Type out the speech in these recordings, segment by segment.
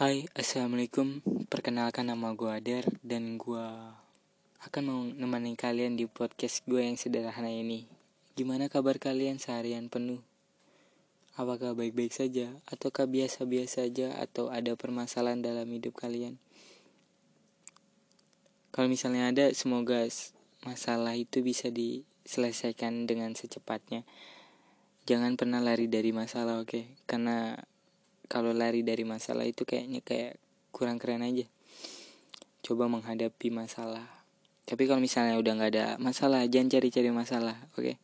Hai, Assalamualaikum Perkenalkan nama gue Ader Dan gue akan mau nemenin kalian di podcast gue yang sederhana ini Gimana kabar kalian seharian penuh? Apakah baik-baik saja? Ataukah biasa-biasa saja? Atau ada permasalahan dalam hidup kalian? Kalau misalnya ada, semoga masalah itu bisa diselesaikan dengan secepatnya Jangan pernah lari dari masalah, oke? Okay? Karena kalau lari dari masalah itu kayaknya kayak kurang keren aja. Coba menghadapi masalah. Tapi kalau misalnya udah nggak ada masalah jangan cari-cari masalah oke? Okay?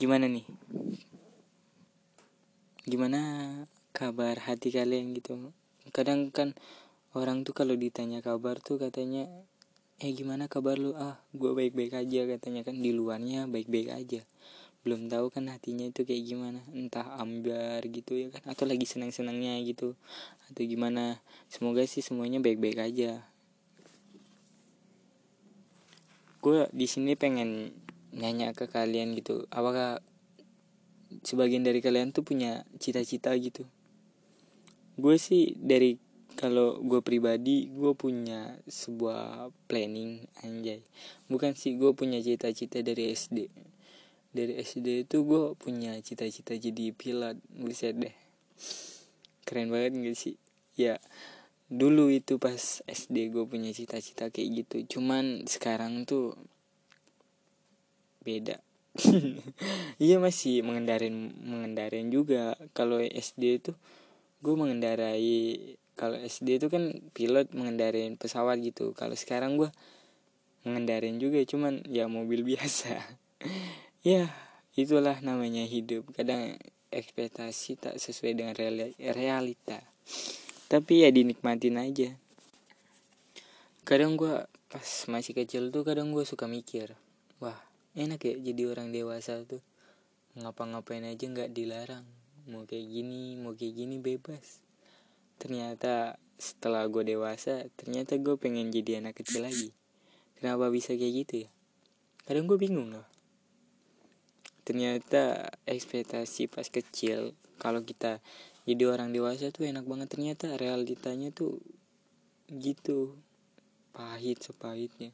gimana nih? Gimana kabar hati kalian gitu? Kadang kan orang tuh kalau ditanya kabar tuh katanya eh gimana kabar lu? Ah gue baik-baik aja katanya kan di luarnya baik-baik aja belum tahu kan hatinya itu kayak gimana. Entah ambar gitu ya kan atau lagi senang senangnya gitu atau gimana. Semoga sih semuanya baik baik aja. Gue di sini pengen nanya ke kalian gitu apakah sebagian dari kalian tuh punya cita-cita gitu? Gue sih dari kalau gue pribadi gue punya sebuah planning anjay. Bukan sih gue punya cita-cita dari SD dari SD itu gue punya cita-cita jadi pilot. Buset deh. Keren banget gak sih? Ya dulu itu pas SD gue punya cita-cita kayak gitu. Cuman sekarang tuh beda. Iya masih mengendarin mengendarin juga. Kalau SD itu gue mengendarai kalau SD itu kan pilot mengendarin pesawat gitu. Kalau sekarang gue mengendarin juga cuman ya mobil biasa ya itulah namanya hidup. Kadang ekspektasi tak sesuai dengan realita. Tapi ya dinikmatin aja. Kadang gue pas masih kecil tuh kadang gue suka mikir wah enak ya jadi orang dewasa tuh. Ngapa-ngapain aja nggak dilarang? Mau kayak gini mau kayak gini bebas. Ternyata setelah gue dewasa ternyata gue pengen jadi anak kecil lagi. Kenapa bisa kayak gitu ya? Kadang gue bingung loh ternyata ekspektasi pas kecil kalau kita jadi orang dewasa tuh enak banget. Ternyata realitanya tuh gitu pahit sepahitnya.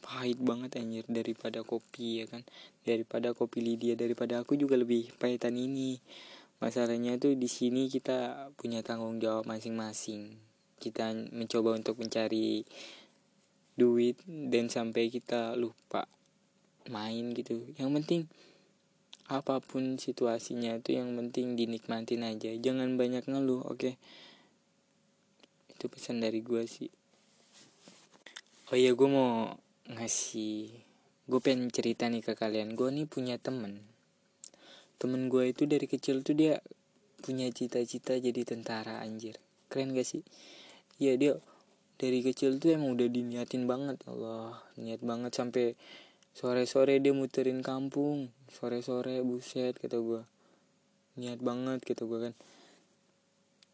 Pahit banget anjir daripada kopi ya kan? Daripada kopi Lydia daripada aku juga lebih pahitan ini. Masalahnya tuh di sini kita punya tanggung jawab masing-masing. Kita mencoba untuk mencari duit dan sampai kita lupa main gitu. Yang penting apa pun situasinya itu yang penting dinikmatin aja. Jangan banyak ngeluh oke? Okay? itu pesan dari gue sih. Oh iya gue mau ngasih gue pengen cerita nih ke kalian. Gue nih punya temen. Temen gue itu dari kecil tuh dia punya cita-cita jadi tentara anjir. Keren gak sih? Iya dia dari kecil tuh emang udah diniatin banget. Allah niat banget sampai sore-sore dia muterin kampung. Sore-sore buset kata gue niat banget kata gue kan.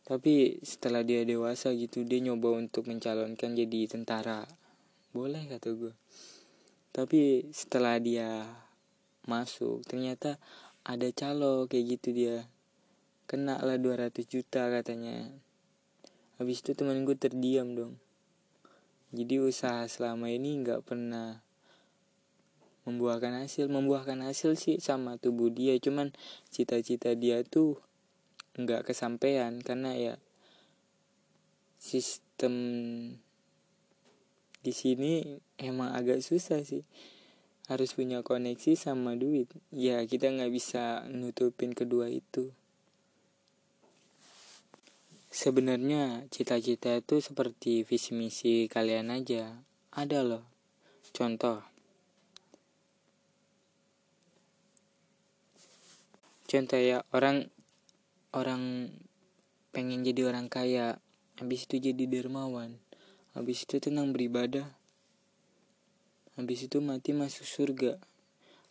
Tapi setelah dia dewasa gitu dia nyoba untuk mencalonkan jadi tentara. Boleh kata gue tapi setelah dia masuk ternyata ada calo kayak gitu dia. Kena lah 200 juta katanya. Habis itu temen gue terdiam dong. Jadi usaha selama ini nggak pernah membuahkan hasil. Membuahkan hasil sih sama tubuh dia. Cuman cita-cita dia tuh nggak kesampaian. Karena ya sistem di sini emang agak susah sih. Harus punya koneksi sama duit. Ya kita nggak bisa nutupin kedua itu. Sebenarnya cita-cita itu seperti visi misi kalian aja. Ada loh. Contoh contoh ya orang orang pengen jadi orang kaya. Habis itu jadi dermawan. Habis itu tenang beribadah. Habis itu mati masuk surga.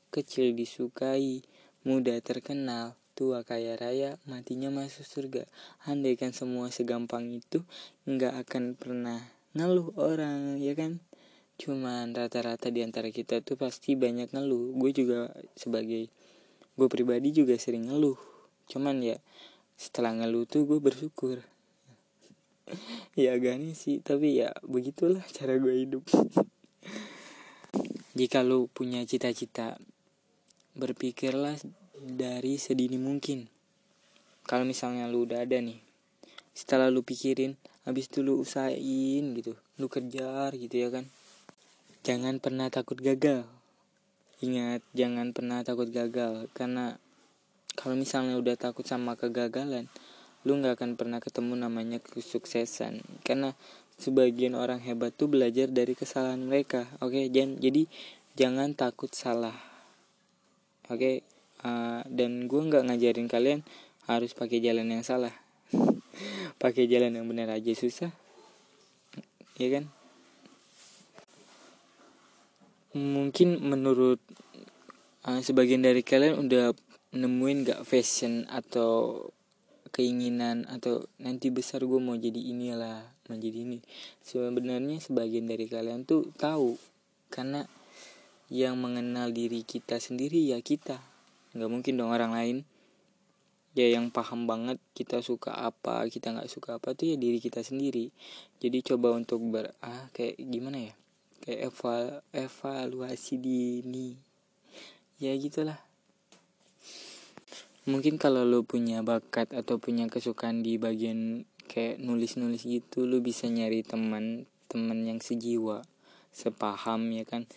Kecil disukai muda terkenal tua kaya raya matinya masuk surga. Andaikan semua segampang itu nggak akan pernah ngeluh orang ya kan? Cuman rata-rata di antara kita tuh pasti banyak ngeluh. Gue juga sebagai gue pribadi juga sering ngeluh. Cuman ya setelah ngeluh tuh gue bersyukur. Ya agak nih sih tapi ya begitulah cara gue hidup. Jika lu punya cita-cita berpikirlah dari sedini mungkin. Kalau misalnya lu udah ada nih setelah lu pikirin habis itu lu usahain gitu lu kejar gitu ya kan. Jangan pernah takut gagal ingat jangan pernah takut gagal karena kalau misalnya udah takut sama kegagalan lu nggak akan pernah ketemu namanya kesuksesan karena sebagian orang hebat tuh belajar dari kesalahan mereka oke okay? jadi jangan takut salah oke okay? uh, dan gue nggak ngajarin kalian harus pakai jalan yang salah pakai jalan yang benar aja susah ya kan mungkin menurut uh, sebagian dari kalian udah nemuin gak fashion atau keinginan atau nanti besar gue mau jadi inilah mau jadi ini. Sebenarnya sebagian dari kalian tuh tahu karena yang mengenal diri kita sendiri ya kita. Nggak mungkin dong orang lain. Ya yang paham banget kita suka apa kita nggak suka apa tuh ya diri kita sendiri. Jadi coba untuk ber ah kayak gimana ya kayak eval evaluasi dini. Ya gitulah. Mungkin kalau lo punya bakat atau punya kesukaan di bagian kayak nulis-nulis gitu lo bisa nyari teman teman yang sejiwa sepaham ya kan?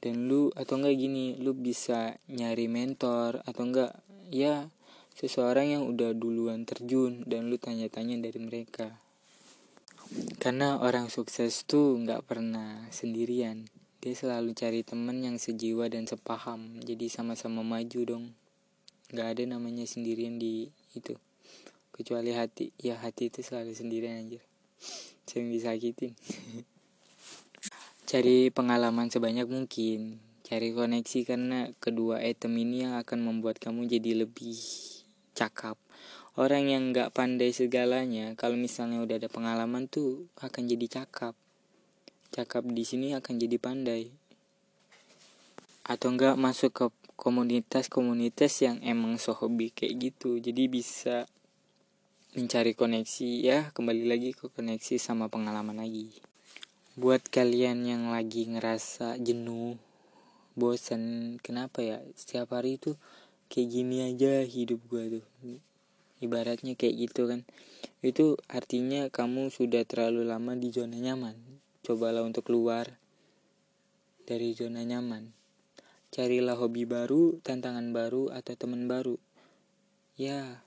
Dan lu atau enggak gini lu bisa nyari mentor atau enggak? Ya seseorang yang udah duluan terjun dan lu tanya-tanya dari mereka karena orang sukses tuh nggak pernah sendirian. Dia selalu cari temen yang sejiwa dan sepaham. Jadi sama-sama maju dong. Nggak ada namanya sendirian di itu. Kecuali hati. Ya hati itu selalu sendirian aja sering disakitin. Cari pengalaman sebanyak mungkin. Cari koneksi karena kedua item ini yang akan membuat kamu jadi lebih cakap. Orang yang nggak pandai segalanya kalau misalnya udah ada pengalaman tuh akan jadi cakap. Cakap di sini akan jadi pandai. Atau enggak masuk ke komunitas-komunitas yang emang so hobi kayak gitu. Jadi bisa mencari koneksi ya kembali lagi ke koneksi sama pengalaman lagi. Buat kalian yang lagi ngerasa jenuh bosan kenapa ya? Setiap hari itu kayak gini aja hidup gue tuh. Ibaratnya kayak gitu kan. Itu artinya kamu sudah terlalu lama di zona nyaman. Cobalah untuk keluar dari zona nyaman. Carilah hobi baru tantangan baru atau teman baru. Ya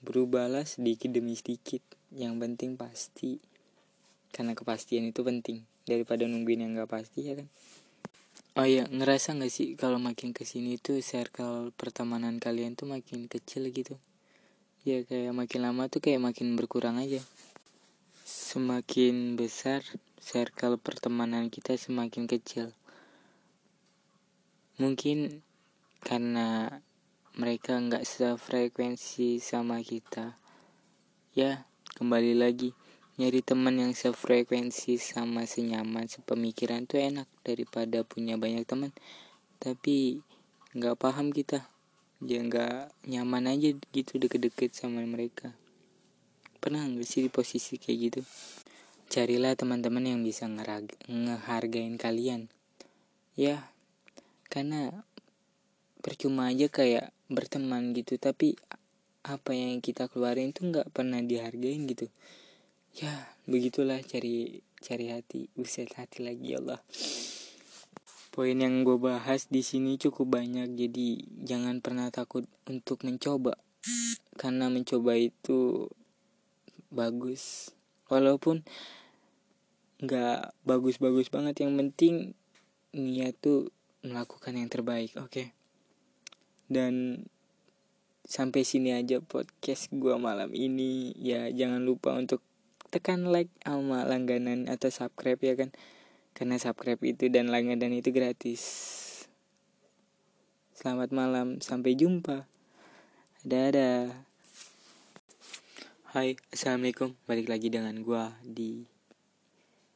berubahlah sedikit demi sedikit. Yang penting pasti. Karena kepastian itu penting. Daripada nungguin yang gak pasti ya kan Oh iya, ngerasa gak sih kalau makin ke sini tuh circle pertemanan kalian tuh makin kecil gitu? Ya kayak makin lama tuh kayak makin berkurang aja. Semakin besar circle pertemanan kita semakin kecil. Mungkin karena mereka nggak sefrekuensi sama kita. Ya, kembali lagi nyari teman yang sefrekuensi sama senyaman sepemikiran tuh enak daripada punya banyak teman. Tapi nggak paham kita. Ya nggak nyaman aja gitu deket-deket sama mereka. Pernah nggak sih di posisi kayak gitu? Carilah teman-teman yang bisa ngehargain kalian. Ya karena percuma aja kayak berteman gitu. Tapi apa yang kita keluarin tuh nggak pernah dihargain gitu ya begitulah cari cari hati uset hati lagi ya Allah. Poin yang gue bahas di sini cukup banyak jadi jangan pernah takut untuk mencoba. Karena mencoba itu bagus. Walaupun nggak bagus-bagus banget yang penting niat tuh melakukan yang terbaik oke? Okay? dan sampai sini aja podcast gue malam ini. Ya jangan lupa untuk tekan like sama langganan atau subscribe ya kan? Karena subscribe itu dan langganan itu gratis. Selamat malam sampai jumpa. Dadah. Hai assalamualaikum. Balik lagi dengan gue di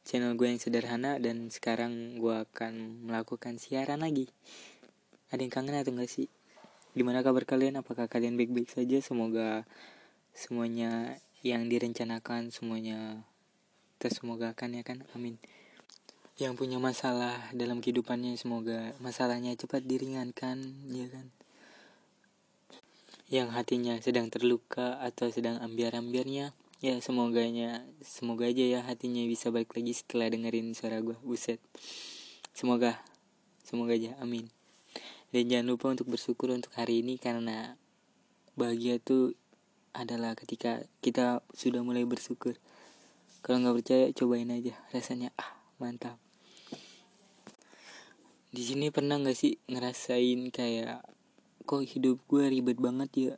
channel gue yang sederhana dan sekarang gue akan melakukan siaran lagi. Ada yang kangen atau enggak sih? Gimana kabar kalian? Apakah kalian baik-baik saja? Semoga semuanya yang direncanakan semuanya. Tersemogakan ya kan? Amin. Yang punya masalah dalam kehidupannya semoga masalahnya cepat diringankan ya kan? Yang hatinya sedang terluka atau sedang ambiar-ambiarnya ya semoganya semoga aja ya hatinya bisa balik lagi setelah dengerin suara gue buset. Semoga semoga aja. Amin. Dan jangan lupa untuk bersyukur untuk hari ini karena bahagia tuh adalah ketika kita sudah mulai bersyukur. Kalau nggak percaya cobain aja. Rasanya ah mantap. Di sini pernah nggak sih ngerasain kayak kok hidup gue ribet banget ya?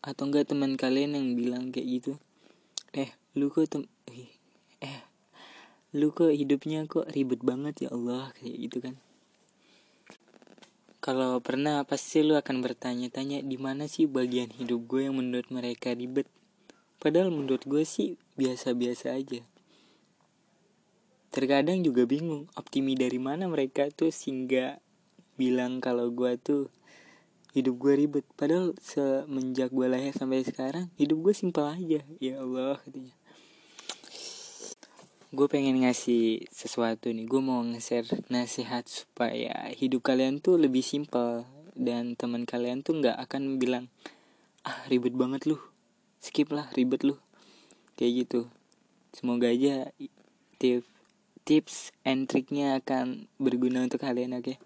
Atau enggak teman kalian yang bilang kayak gitu eh lu kok tem eh lu kok hidupnya kok ribet banget ya Allah kayak gitu kan kalau pernah pasti lu akan bertanya-tanya di mana sih bagian hidup gue yang menurut mereka ribet. Padahal menurut gue sih biasa-biasa aja. Terkadang juga bingung optimi dari mana mereka tuh sehingga bilang kalau gue tuh hidup gue ribet. Padahal semenjak gue lahir sampai sekarang hidup gue simpel aja. Ya Allah katanya gue pengen ngasih sesuatu nih. Gue mau nge-share nasihat supaya hidup kalian tuh lebih simpel. Dan teman kalian tuh nggak akan bilang ah ribet banget lu. Skip lah ribet lu. Kayak gitu. Semoga aja tips tips and triknya akan berguna untuk kalian oke? Okay?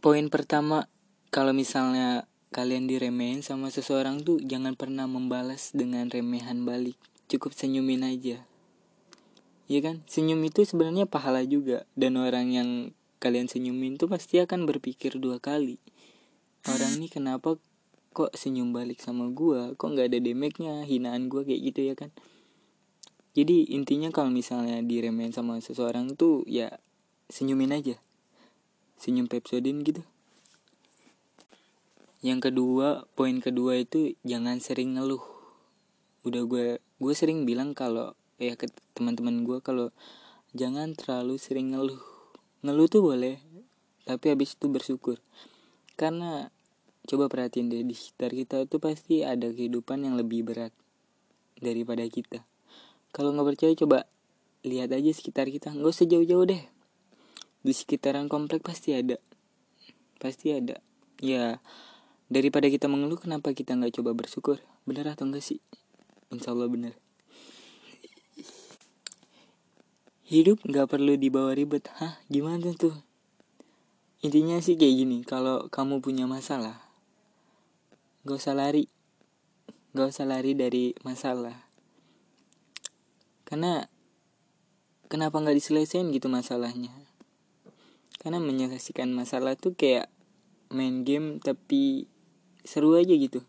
poin pertama kalau misalnya kalian diremehin sama seseorang tuh jangan pernah membalas dengan remehan balik cukup senyumin aja. Iya kan? Senyum itu sebenarnya pahala juga. Dan orang yang kalian senyumin tuh pasti akan berpikir dua kali. Orang ini kenapa kok senyum balik sama gua? Kok nggak ada demeknya hinaan gua kayak gitu ya kan? Jadi intinya kalau misalnya diremehin sama seseorang tuh ya senyumin aja. Senyum pepsodin gitu. Yang kedua poin kedua itu jangan sering ngeluh. Udah gue gue sering bilang kalau ya ke teman-teman gue kalau jangan terlalu sering ngeluh. Ngeluh tuh boleh tapi habis itu bersyukur. Karena coba perhatiin deh di sekitar kita tuh pasti ada kehidupan yang lebih berat daripada kita. Kalau nggak percaya coba lihat aja sekitar kita. Nggak usah jauh-jauh deh. Di sekitaran komplek pasti ada. Pasti ada. Ya daripada kita mengeluh kenapa kita nggak coba bersyukur? Bener atau enggak sih Insya Allah benar. Hidup nggak perlu dibawa ribet. Hah? Gimana tuh? Intinya sih kayak gini. Kalau kamu punya masalah, gak usah lari. Gak usah lari dari masalah. Karena kenapa nggak diselesaikan gitu masalahnya? Karena menyelesaikan masalah tuh kayak main game tapi seru aja gitu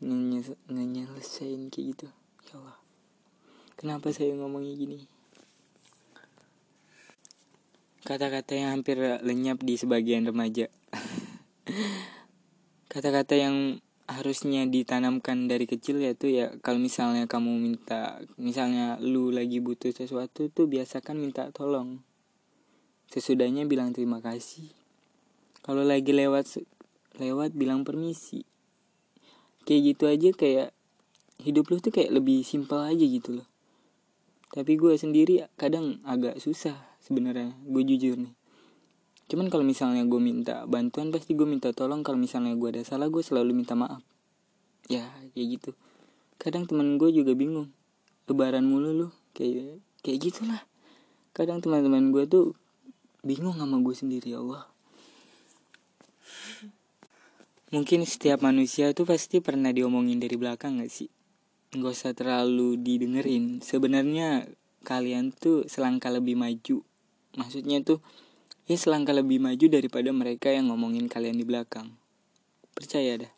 nyelesain kayak gitu. Ya Allah. Kenapa saya ngomongnya gini? Kata-kata yang hampir lenyap di sebagian remaja. Kata-kata yang harusnya ditanamkan dari kecil yaitu ya kalau misalnya kamu minta misalnya lu lagi butuh sesuatu tuh biasakan minta tolong. Sesudahnya bilang terima kasih. Kalau lagi lewat lewat bilang permisi kayak gitu aja kayak hidup lu tuh kayak lebih simpel aja gitu loh. Tapi gue sendiri kadang agak susah sebenarnya gue jujur nih. Cuman kalau misalnya gue minta bantuan pasti gue minta tolong. Kalau misalnya gue ada salah gue selalu minta maaf. Ya kayak gitu. Kadang teman gue juga bingung. Lebaran mulu lu kayak kayak gitulah. Kadang teman-teman gue tuh bingung sama gue sendiri ya Allah Mungkin setiap manusia tuh pasti pernah diomongin dari belakang gak sih? Gak usah terlalu didengerin. Sebenarnya kalian tuh selangkah lebih maju. Maksudnya tuh ya selangkah lebih maju daripada mereka yang ngomongin kalian di belakang. Percaya dah.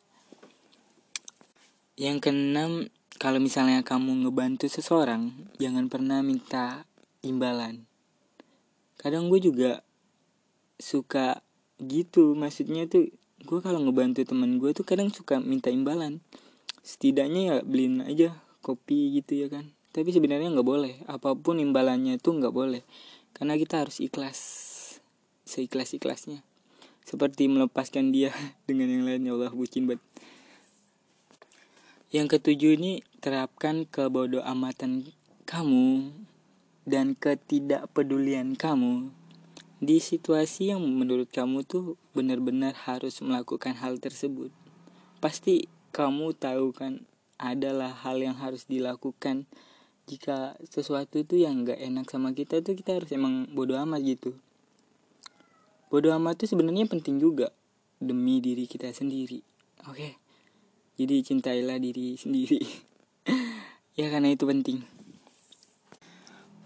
Yang keenam, kalau misalnya kamu ngebantu seseorang, jangan pernah minta imbalan. Kadang gue juga suka gitu, maksudnya tuh gue kalau ngebantu temen gue tuh kadang suka minta imbalan. Setidaknya ya beliin aja kopi gitu ya kan. Tapi sebenarnya nggak boleh. Apa pun imbalannya itu nggak boleh. Karena kita harus ikhlas. Seikhlas ikhlasnya seperti melepaskan dia dengan yang lain ya Allah bucin banget. Yang ketujuh ini terapkan kebodoh amatan kamu dan ketidakpedulian kamu di situasi yang menurut kamu tuh benar-benar harus melakukan hal tersebut. Pasti kamu tahu kan adalah hal yang harus dilakukan jika sesuatu itu yang nggak enak sama kita tuh kita harus emang bodoh amat gitu bodoh amat tuh sebenarnya penting juga demi diri kita sendiri oke okay? jadi cintailah diri sendiri ya karena itu penting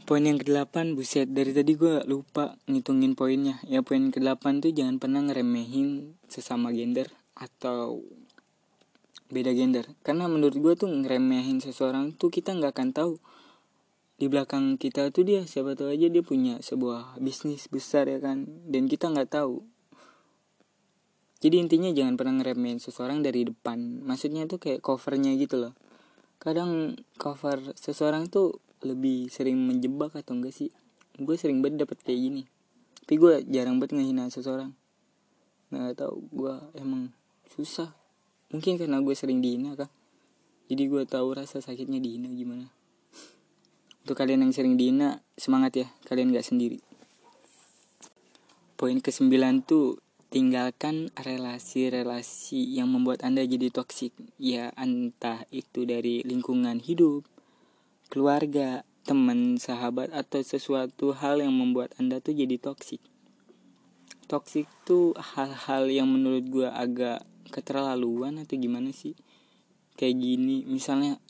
Poin yang kedelapan, buset, dari tadi gue lupa ngitungin poinnya. Ya poin kedelapan tuh jangan pernah ngeremehin sesama gender atau beda gender. Karena menurut gue tuh ngeremehin seseorang tuh kita nggak akan tahu. Di belakang kita tuh dia siapa tahu aja dia punya sebuah bisnis besar ya kan? Dan kita nggak tahu. Jadi intinya jangan pernah ngeremehin seseorang dari depan. Maksudnya tuh kayak covernya gitu loh. Kadang cover seseorang tuh lebih sering menjebak atau enggak sih? Gue sering banget dapet kayak gini. Tapi gue jarang banget ngehina seseorang. Nggak tahu gue emang susah. Mungkin karena gue sering dihina kan jadi gue tahu rasa sakitnya dihina gimana. Untuk kalian yang sering dihina semangat ya kalian gak sendiri. Poin ke sembilan tuh tinggalkan relasi-relasi yang membuat anda jadi toksik. Ya entah itu dari lingkungan hidup keluarga, teman, sahabat atau sesuatu hal yang membuat Anda tuh jadi toksik. Toksik tuh hal-hal yang menurut gue agak keterlaluan atau gimana sih? Kayak gini, misalnya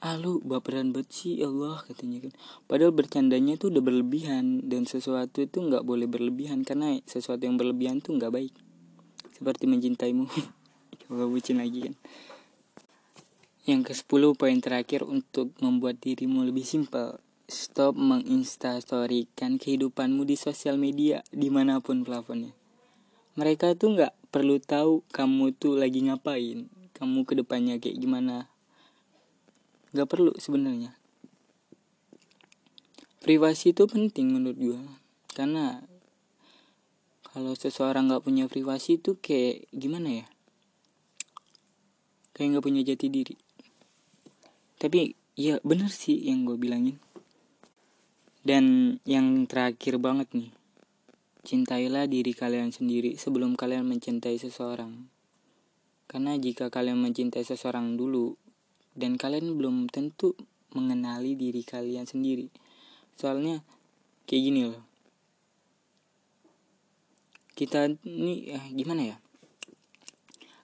ah lu baperan banget sih ya Allah katanya kan padahal bercandanya tuh udah berlebihan dan sesuatu itu nggak boleh berlebihan karena sesuatu yang berlebihan tuh nggak baik seperti mencintaimu coba bucin lagi kan yang ke 10 poin terakhir untuk membuat dirimu lebih simpel. Stop menginstastorikan kehidupanmu di sosial media di mana pun plafonnya. Mereka tuh nggak perlu tahu kamu tuh lagi ngapain, kamu ke depannya kayak gimana. Gak perlu sebenarnya. Privasi itu penting menurut gue, karena kalau seseorang nggak punya privasi itu kayak gimana ya? Kayak nggak punya jati diri tapi ya bener sih yang gue bilangin. Dan yang terakhir banget nih cintailah diri kalian sendiri sebelum kalian mencintai seseorang. Karena jika kalian mencintai seseorang dulu dan kalian belum tentu mengenali diri kalian sendiri. Soalnya kayak gini loh. Kita ini eh, gimana ya?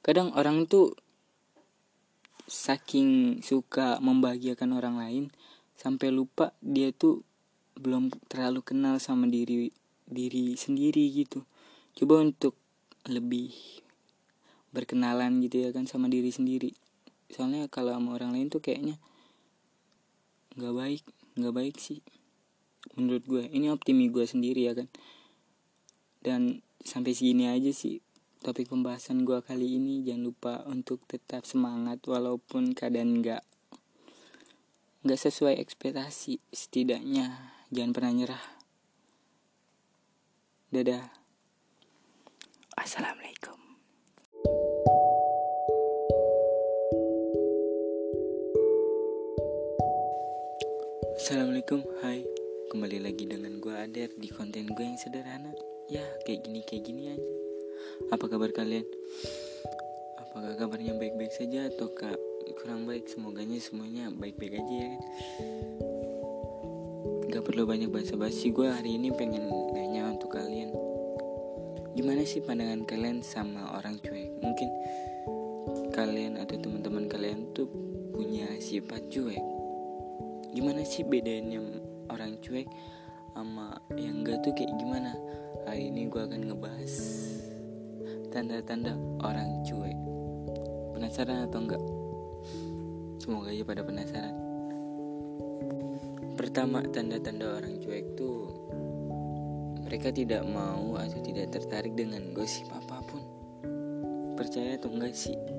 Kadang orang tuh saking suka membahagiakan orang lain sampai lupa dia tuh belum terlalu kenal sama diri diri sendiri gitu. Coba untuk lebih berkenalan gitu ya kan sama diri sendiri. Soalnya kalau sama orang lain tuh kayaknya nggak baik nggak baik sih menurut gue. Ini optimi gue sendiri ya kan. Dan sampai segini aja sih topik pembahasan gue kali ini jangan lupa untuk tetap semangat walaupun keadaan nggak nggak sesuai ekspektasi. Setidaknya jangan pernah nyerah. Dadah. Assalamualaikum. Assalamualaikum, hai. Kembali lagi dengan gue Ader di konten gue yang sederhana. Ya, kayak gini, kayak gini aja apa kabar kalian? Apakah kabarnya baik-baik saja atau kurang baik? Semoganya semuanya baik-baik aja ya kan? Gak perlu banyak basa-basi Gue hari ini pengen nanya untuk kalian Gimana sih pandangan kalian sama orang cuek? Mungkin kalian atau teman-teman kalian tuh punya sifat cuek Gimana sih bedanya orang cuek sama yang enggak tuh kayak gimana? Hari ini gue akan ngebahas tanda-tanda orang cuek. Penasaran atau enggak? Semoga aja pada penasaran. Pertama tanda-tanda orang cuek tuh mereka tidak mau atau tidak tertarik dengan gosip apa pun. Percaya atau enggak sih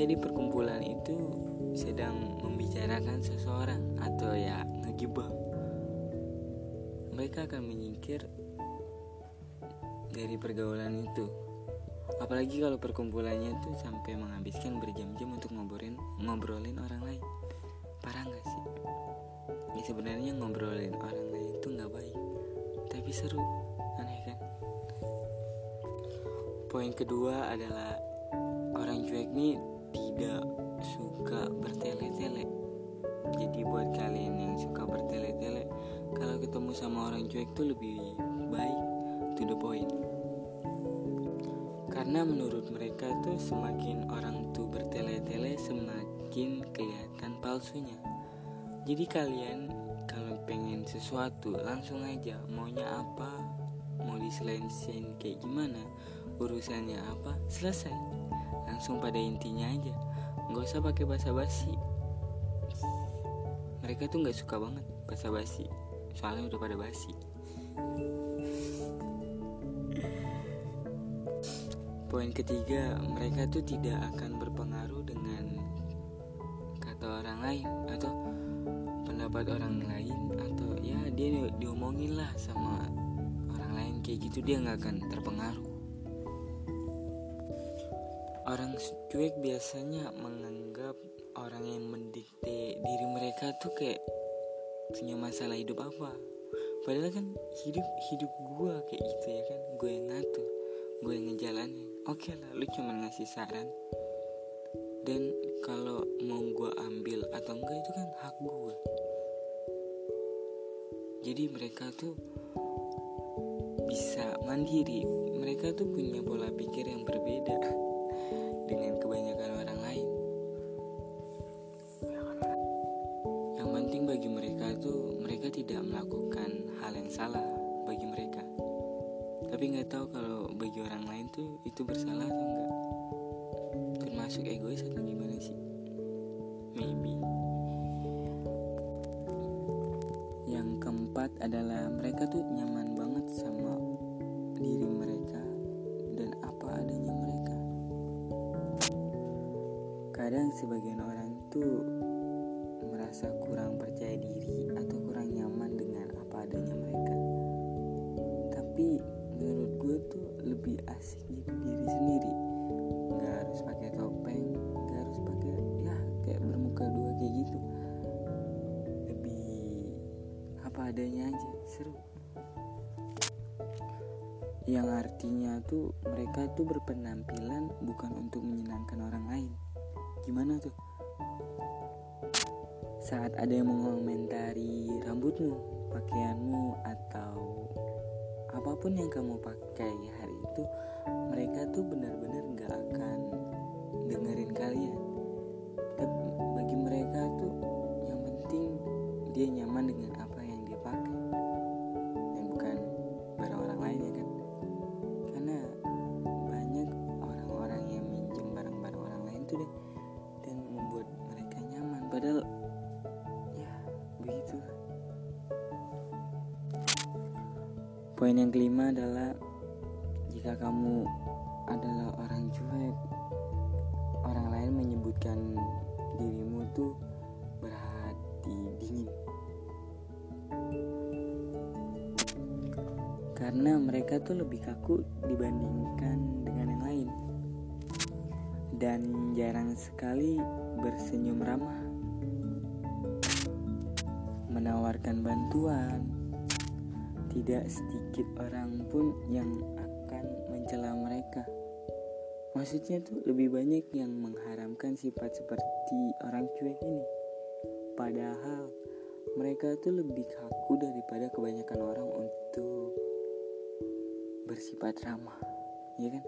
jika di perkumpulan itu sedang membicarakan seseorang atau ya ngegibah. Mereka akan menyingkir dari pergaulan itu. Apalagi kalau perkumpulannya itu sampai menghabiskan berjam-jam untuk ngobrolin ngobrolin orang lain. Parah nggak sih? Ya sebenarnya ngobrolin orang lain itu nggak baik tapi seru aneh kan? Poin kedua adalah orang cuek nih tidak suka bertele-tele. Jadi buat kalian yang suka bertele-tele kalau ketemu sama orang cuek tuh lebih baik to the point. Karena menurut mereka tuh semakin orang tuh bertele-tele semakin kelihatan palsunya. Jadi kalian kalau pengen sesuatu langsung aja maunya apa mau diselesaikan kayak gimana urusannya apa selesai. Langsung pada intinya aja nggak usah pakai basa-basi mereka tuh nggak suka banget basa-basi soalnya udah pada basi. Poin ketiga, mereka tuh tidak akan berpengaruh dengan kata orang lain atau pendapat orang lain atau ya dia diomongin lah sama orang lain kayak gitu dia nggak akan terpengaruh. Cuek biasanya menganggap orang yang mendikte diri mereka tuh kayak punya masalah hidup apa. Padahal kan hidup hidup gue kayak gitu ya kan, gue yang ngatur, gue yang ngejalanin. Oke okay lah lu cuma ngasih saran. Dan kalau mau gue ambil atau enggak itu kan hak gue jadi mereka tuh bisa mandiri. Mereka tuh punya pola pikir yang berbeda dengan kebanyakan orang lain. Yang penting bagi mereka tuh mereka tidak melakukan hal yang salah bagi mereka. Tapi nggak tahu kalau bagi orang lain tuh itu bersalah atau enggak termasuk egois atau gimana sih? Maybe. Yang keempat adalah mereka tuh nyaman yang artinya tuh mereka tuh berpenampilan bukan untuk menyenangkan orang lain. Gimana tuh? Saat ada yang mengomentari rambutmu pakaianmu atau apa pun yang kamu pakai hari itu mereka tuh benar-benar gak akan dengerin kalian tuh lebih kaku dibandingkan dengan yang lain. Dan jarang sekali bersenyum ramah. Menawarkan bantuan, tidak sedikit orang pun yang akan mencela mereka. Maksudnya tuh lebih banyak yang mengharamkan sifat seperti orang cuek ini. Padahal mereka tuh lebih kaku daripada kebanyakan orang untuk bersifat ramah, ya kan?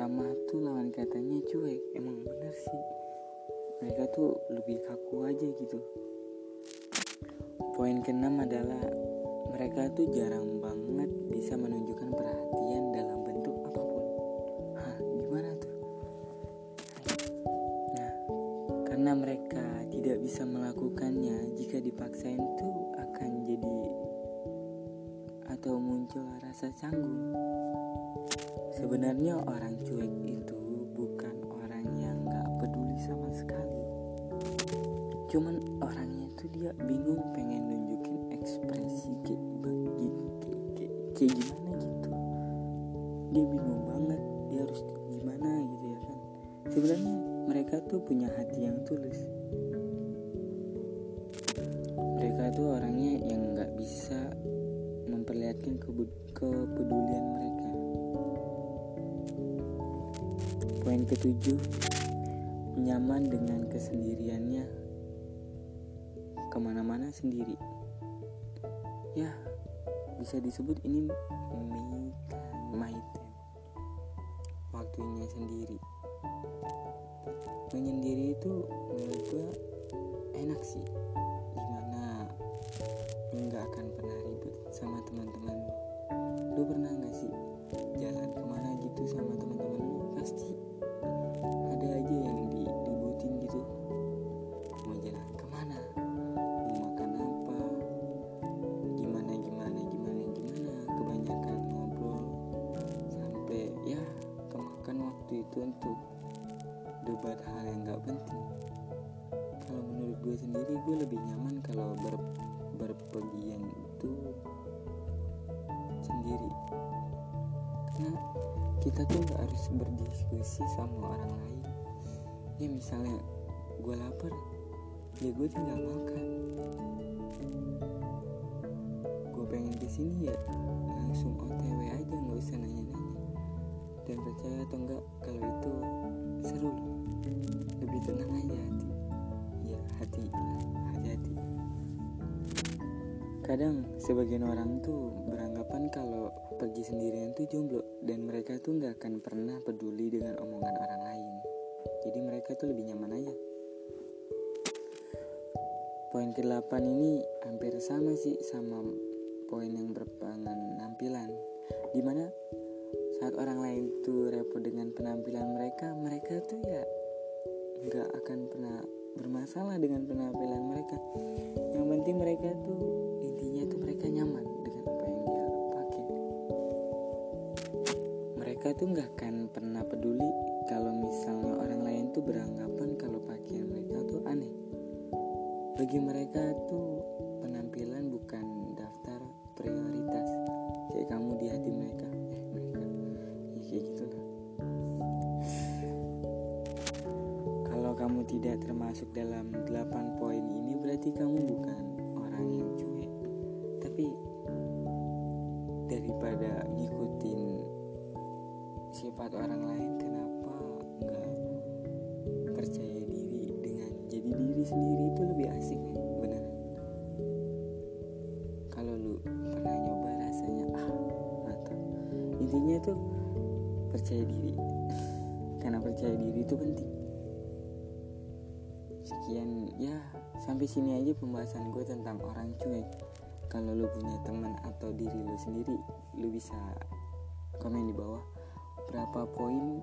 Ramah tuh lawan katanya cuek, emang bener sih. Mereka tuh lebih kaku aja gitu. Poin keenam adalah mereka tuh jarang banget bisa menunjukkan perhatian dalam bentuk apa pun. Hah, gimana tuh? Nah, karena mereka tidak bisa melakukannya jika dipaksain tuh akan jadi atau muncul rasa canggung. Sebenarnya orang cuek itu bukan orang yang gak peduli sama sekali. Cuman orangnya tuh dia bingung pengen nunjukin berekspresi kayak begitu kayak, kayak, kayak gimana gitu dia bingung banget dia harus gimana gitu ya kan sebenarnya mereka tuh punya hati yang tulus mereka tuh bisa memperlihatkan kepedulian mereka. Poin ketujuh nyaman dengan kesendiriannya. Ke mana-mana sendiri. Ya bisa disebut ini me waktunya sendiri. Menyendiri itu menurut gue enak sih. Di mana nggak akan pernah sama teman-teman. Lu pernah nggak sih jalan ke mana gitu sama teman-teman lu? Pasti berdiskusi sama orang lain. Ya misalnya gue lapar ya gue tinggal makan. Gue pengen ke sini ya langsung otw aja nggak usah nanya-nanya. Dan percaya atau enggak kalau itu seru. Loh lebih tenang aja hati. Ya hati hati-hati kadang sebagian orang tuh beranggapan kalau pergi sendirian tuh jomblo dan mereka tuh nggak akan pernah peduli dengan omongan orang lain. Jadi mereka tuh lebih nyaman aja. Poin ke-8 ini hampir sama sih sama poin yang berpenampilan di mana saat orang lain tuh repot dengan penampilan mereka mereka tuh ya nggak akan pernah bermasalah dengan penampilan mereka. Yang penting mereka tuh intinya tuh mereka nyaman dengan apa yang dia pakai. Mereka tuh nggak akan pernah peduli kalau misalnya orang lain tuh beranggapan kalau pakaian mereka tuh aneh. Bagi mereka tuh penampilan bukan daftar prioritas. Kayak kamu di hati mereka eh mereka. Ya kayak kalau kamu tidak termasuk dalam 8 poin ini berarti kamu bukan atau diri lu sendiri lu bisa komen di bawah berapa poin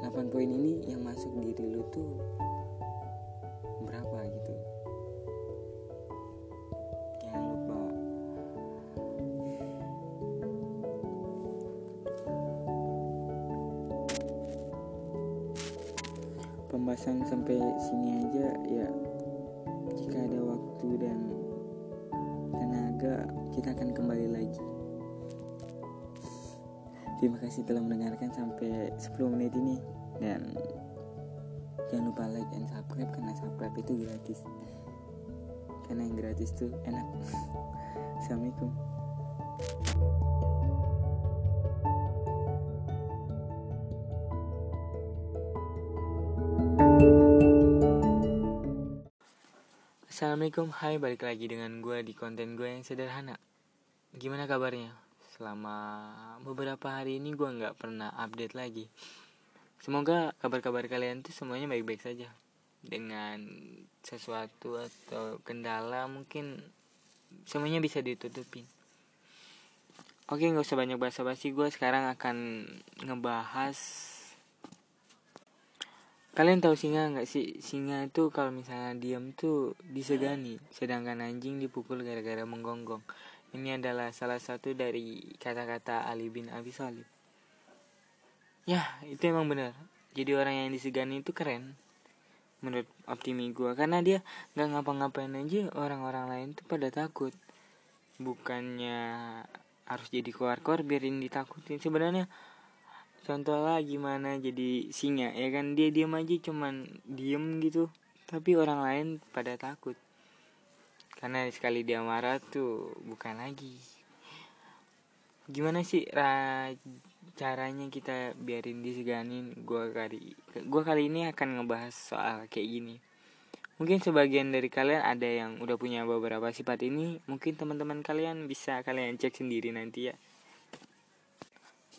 8 poin ini yang masuk diri lu tuh berapa gitu. Jangan lupa. Pembahasan sampai sini aja ya. Jika ada waktu dan kita akan kembali lagi. Terima kasih telah mendengarkan sampai 10 menit ini. Dan jangan lupa like and subscribe karena subscribe itu gratis. Karena yang gratis tuh enak. Assalamualaikum Assalamualaikum, hai balik lagi dengan gue di konten gue yang sederhana. Gimana kabarnya? Selama beberapa hari ini gue nggak pernah update lagi. Semoga kabar-kabar kalian tuh semuanya baik-baik saja. Dengan sesuatu atau kendala mungkin semuanya bisa ditutupin. Oke nggak usah banyak basa-basi. Gue sekarang akan ngebahas Kalian tahu singa nggak sih? Singa itu kalau misalnya diam tuh disegani, sedangkan anjing dipukul gara-gara menggonggong. Ini adalah salah satu dari kata-kata Ali bin Abi Thalib. Ya, itu emang benar. Jadi orang yang disegani itu keren. menurut optimi gue karena dia nggak ngapa-ngapain aja orang-orang lain tuh pada takut bukannya harus jadi keluar-keluar biarin ditakutin sebenarnya contoh lah gimana jadi singa ya kan? Dia diam aja cuman diem gitu. Tapi orang lain pada takut. Karena sekali dia marah tuh bukan lagi. Gimana sih ra caranya kita biarin diseganin gua kali gua kali ini akan ngebahas soal kayak gini. Mungkin sebagian dari kalian ada yang udah punya beberapa sifat ini. Mungkin teman-teman kalian bisa kalian cek sendiri nanti ya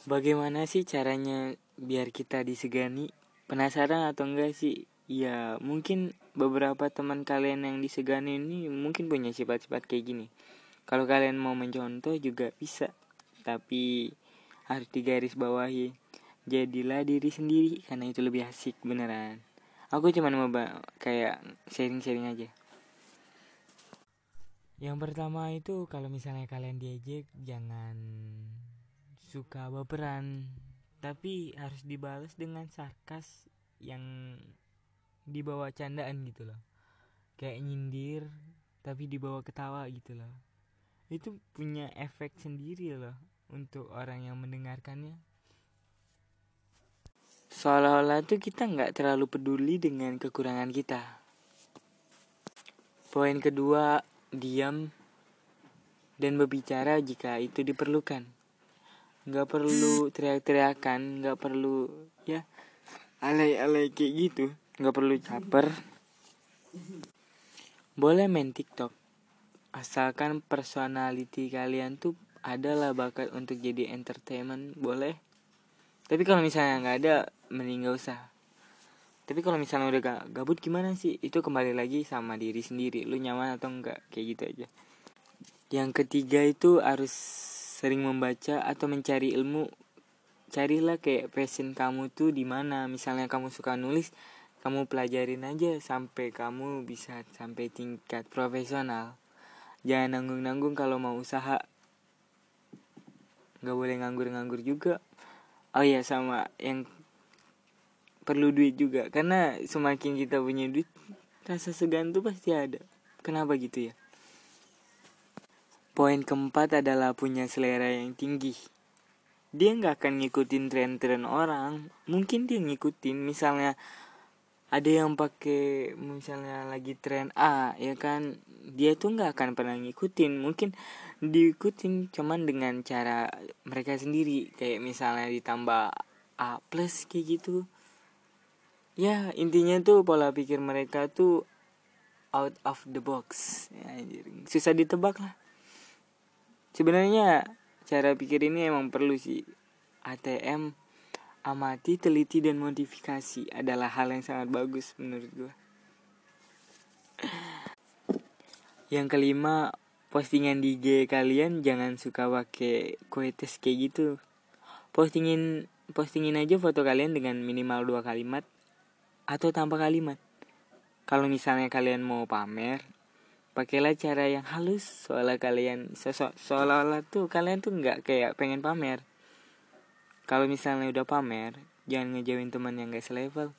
bagaimana sih caranya biar kita disegani? Penasaran atau enggak sih? Ya mungkin beberapa teman kalian yang disegani ini mungkin punya sifat-sifat kayak gini. Kalau kalian mau mencontoh juga bisa tapi harus digaris bawahi jadilah diri sendiri karena itu lebih asik beneran. Aku cuma mau kayak sharing-sharing aja. Yang pertama itu kalau misalnya kalian diejek jangan suka baperan. Tapi harus dibalas dengan sarkas yang dibawa candaan gitu loh. Kayak nyindir tapi dibawa ketawa gitu loh. Itu punya efek sendiri loh untuk orang yang mendengarkannya. Seolah-olah tuh kita nggak terlalu peduli dengan kekurangan kita. Poin kedua diam dan berbicara jika itu diperlukan nggak perlu teriak-teriakan nggak perlu ya alay-alay kayak gitu. Nggak perlu caper. Boleh main TikTok. Asalkan personality kalian tuh adalah bakat untuk jadi entertainment boleh. Tapi kalau misalnya nggak ada mending gak usah. Tapi kalau misalnya udah gak gabut gimana sih? Itu kembali lagi sama diri sendiri lu nyaman atau enggak kayak gitu aja. Yang ketiga itu harus sering membaca atau mencari ilmu carilah kayak passion kamu tuh di mana. Misalnya kamu suka nulis kamu pelajarin aja sampai kamu bisa sampai tingkat profesional. Jangan nanggung-nanggung kalau mau usaha. Nggak boleh nganggur-nganggur juga. Oh ya sama yang perlu duit juga. Karena semakin kita punya duit rasa segan tuh pasti ada. Kenapa gitu ya poin keempat adalah punya selera yang tinggi. Dia nggak akan ngikutin tren-tren orang. Mungkin dia ngikutin misalnya ada yang pakai misalnya lagi tren A ya kan? Dia tuh nggak akan pernah ngikutin. Mungkin diikutin cuman dengan cara mereka sendiri. Kayak misalnya ditambah A plus kayak gitu. Ya intinya tuh pola pikir mereka tuh out of the box. Ya, susah ditebak lah sebenarnya cara pikir ini emang perlu sih. ATM amati teliti dan modifikasi adalah hal yang sangat bagus menurut gue yang kelima postingan di IG kalian jangan suka pakai quotes kayak gitu. Postingin postingin aja foto kalian dengan minimal dua kalimat atau tanpa kalimat. Kalau misalnya kalian mau pamer pakailah cara yang halus soalnya kalian sosok seolah-olah tuh kalian tuh nggak kayak pengen pamer. Kalau misalnya udah pamer jangan ngejauhin teman yang gak selevel.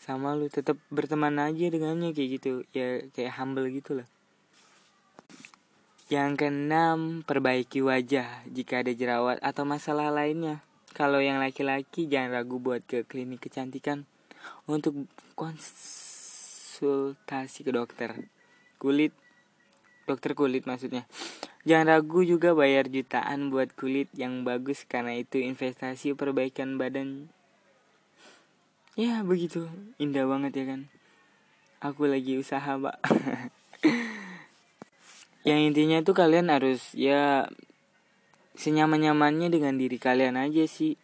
Sama lu tetap berteman aja dengannya kayak gitu. Ya kayak humble gitu loh yang keenam, perbaiki wajah jika ada jerawat atau masalah lainnya. Kalau yang laki-laki jangan ragu buat ke klinik kecantikan. Untuk konsultasi ke dokter kulit, dokter kulit maksudnya. Jangan ragu juga bayar jutaan buat kulit yang bagus karena itu investasi perbaikan badan. Ya begitu, indah banget ya kan. Aku lagi usaha, Pak. yang intinya tuh kalian harus ya senyaman-nyamannya dengan diri kalian aja sih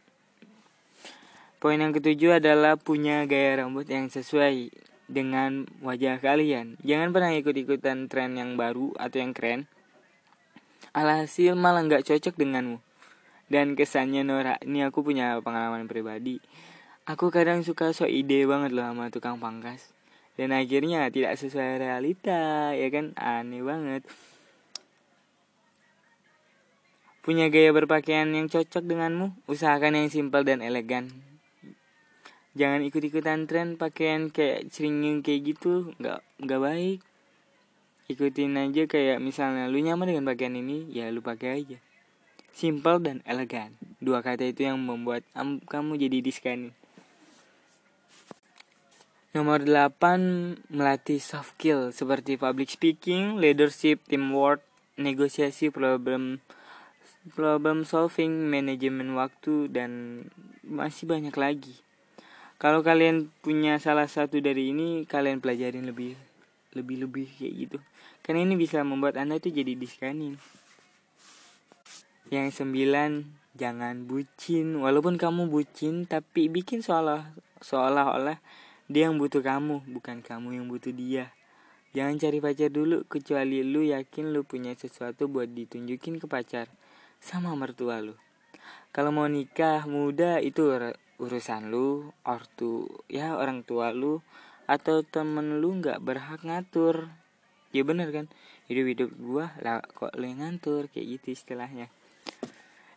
poin yang ketujuh adalah punya gaya rambut yang sesuai dengan wajah kalian. Jangan pernah ikut-ikutan tren yang baru atau yang keren. Alhasil malah nggak cocok denganmu. Dan kesannya Nora ini aku punya pengalaman pribadi. Aku kadang suka so ide banget loh sama tukang pangkas. Dan akhirnya tidak sesuai realita ya kan? Aneh banget. Punya gaya berpakaian yang cocok denganmu? Usahakan yang simpel dan elegan jangan ikut-ikutan tren pakaian kayak ceringin kayak gitu. Nggak nggak baik. Ikutin aja kayak misalnya lu nyaman dengan pakaian ini? Ya lu pakai aja. Simple dan elegan. Dua kata itu yang membuat kamu jadi diskani Nomor 8 melatih soft skill seperti public speaking, leadership, teamwork, negosiasi, problem problem solving, manajemen waktu dan masih banyak lagi. Kalau kalian punya salah satu dari ini, kalian pelajarin lebih lebih lebih kayak gitu. Karena ini bisa membuat anda tuh jadi diskanin. Yang sembilan, jangan bucin. Walaupun kamu bucin, tapi bikin seolah seolah-olah dia yang butuh kamu, bukan kamu yang butuh dia. Jangan cari pacar dulu, kecuali lu yakin lu punya sesuatu buat ditunjukin ke pacar sama mertua lu. Kalau mau nikah muda itu urusan lu, ortu ya orang tua lu atau temen lu nggak berhak ngatur. Ya bener kan? Hidup hidup gua lah kok lu yang ngatur kayak gitu istilahnya.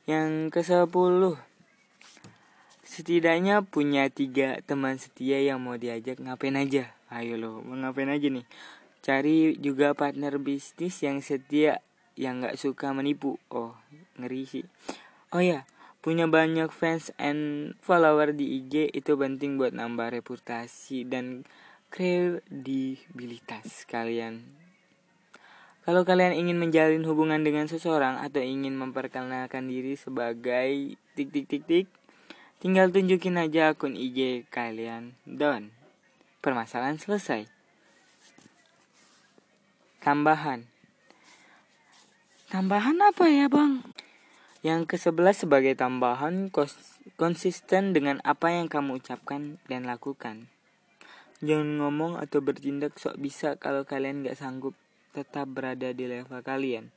Yang ke sepuluh Setidaknya punya tiga teman setia yang mau diajak ngapain aja. Ayo lo, mau ngapain aja nih? Cari juga partner bisnis yang setia, yang gak suka menipu. Oh, ngeri sih. Oh ya, punya banyak fans and follower di IG itu penting buat nambah reputasi dan kredibilitas kalian. Kalau kalian ingin menjalin hubungan dengan seseorang atau ingin memperkenalkan diri sebagai tik tik tik tik Tinggal tunjukin aja akun IG kalian. Don. Permasalahan selesai. Tambahan. Tambahan apa ya bang? Yang ke sebelas sebagai tambahan konsisten dengan apa yang kamu ucapkan dan lakukan. Jangan ngomong atau bertindak sok bisa kalau kalian gak sanggup tetap berada di level kalian.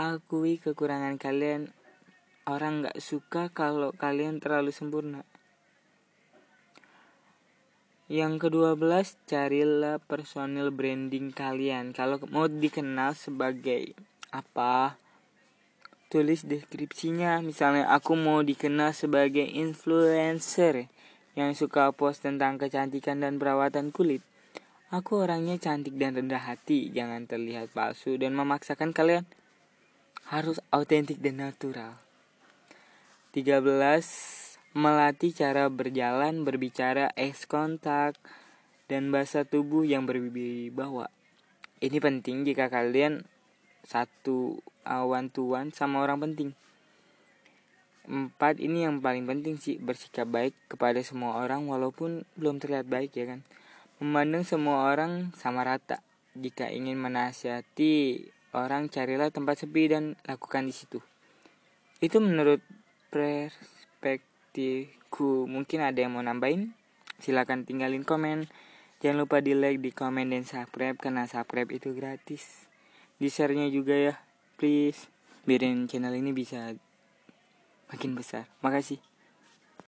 Akui kekurangan kalian Orang gak suka kalau kalian terlalu sempurna. Yang kedua belas, carilah personil branding kalian. Kalau mau dikenal sebagai apa, tulis deskripsinya. Misalnya aku mau dikenal sebagai influencer yang suka post tentang kecantikan dan perawatan kulit. Aku orangnya cantik dan rendah hati, jangan terlihat palsu dan memaksakan kalian harus autentik dan natural. 13. Melatih cara berjalan, berbicara, es kontak, dan bahasa tubuh yang berwibawa. Ini penting jika kalian satu awan tuan sama orang penting. Empat ini yang paling penting sih bersikap baik kepada semua orang walaupun belum terlihat baik ya kan. Memandang semua orang sama rata. Jika ingin menasihati orang carilah tempat sepi dan lakukan di situ. Itu menurut perspektifku mungkin ada yang mau nambahin silahkan tinggalin komen jangan lupa di like di komen dan subscribe karena subscribe itu gratis di share nya juga ya please biarin channel ini bisa makin besar. Makasih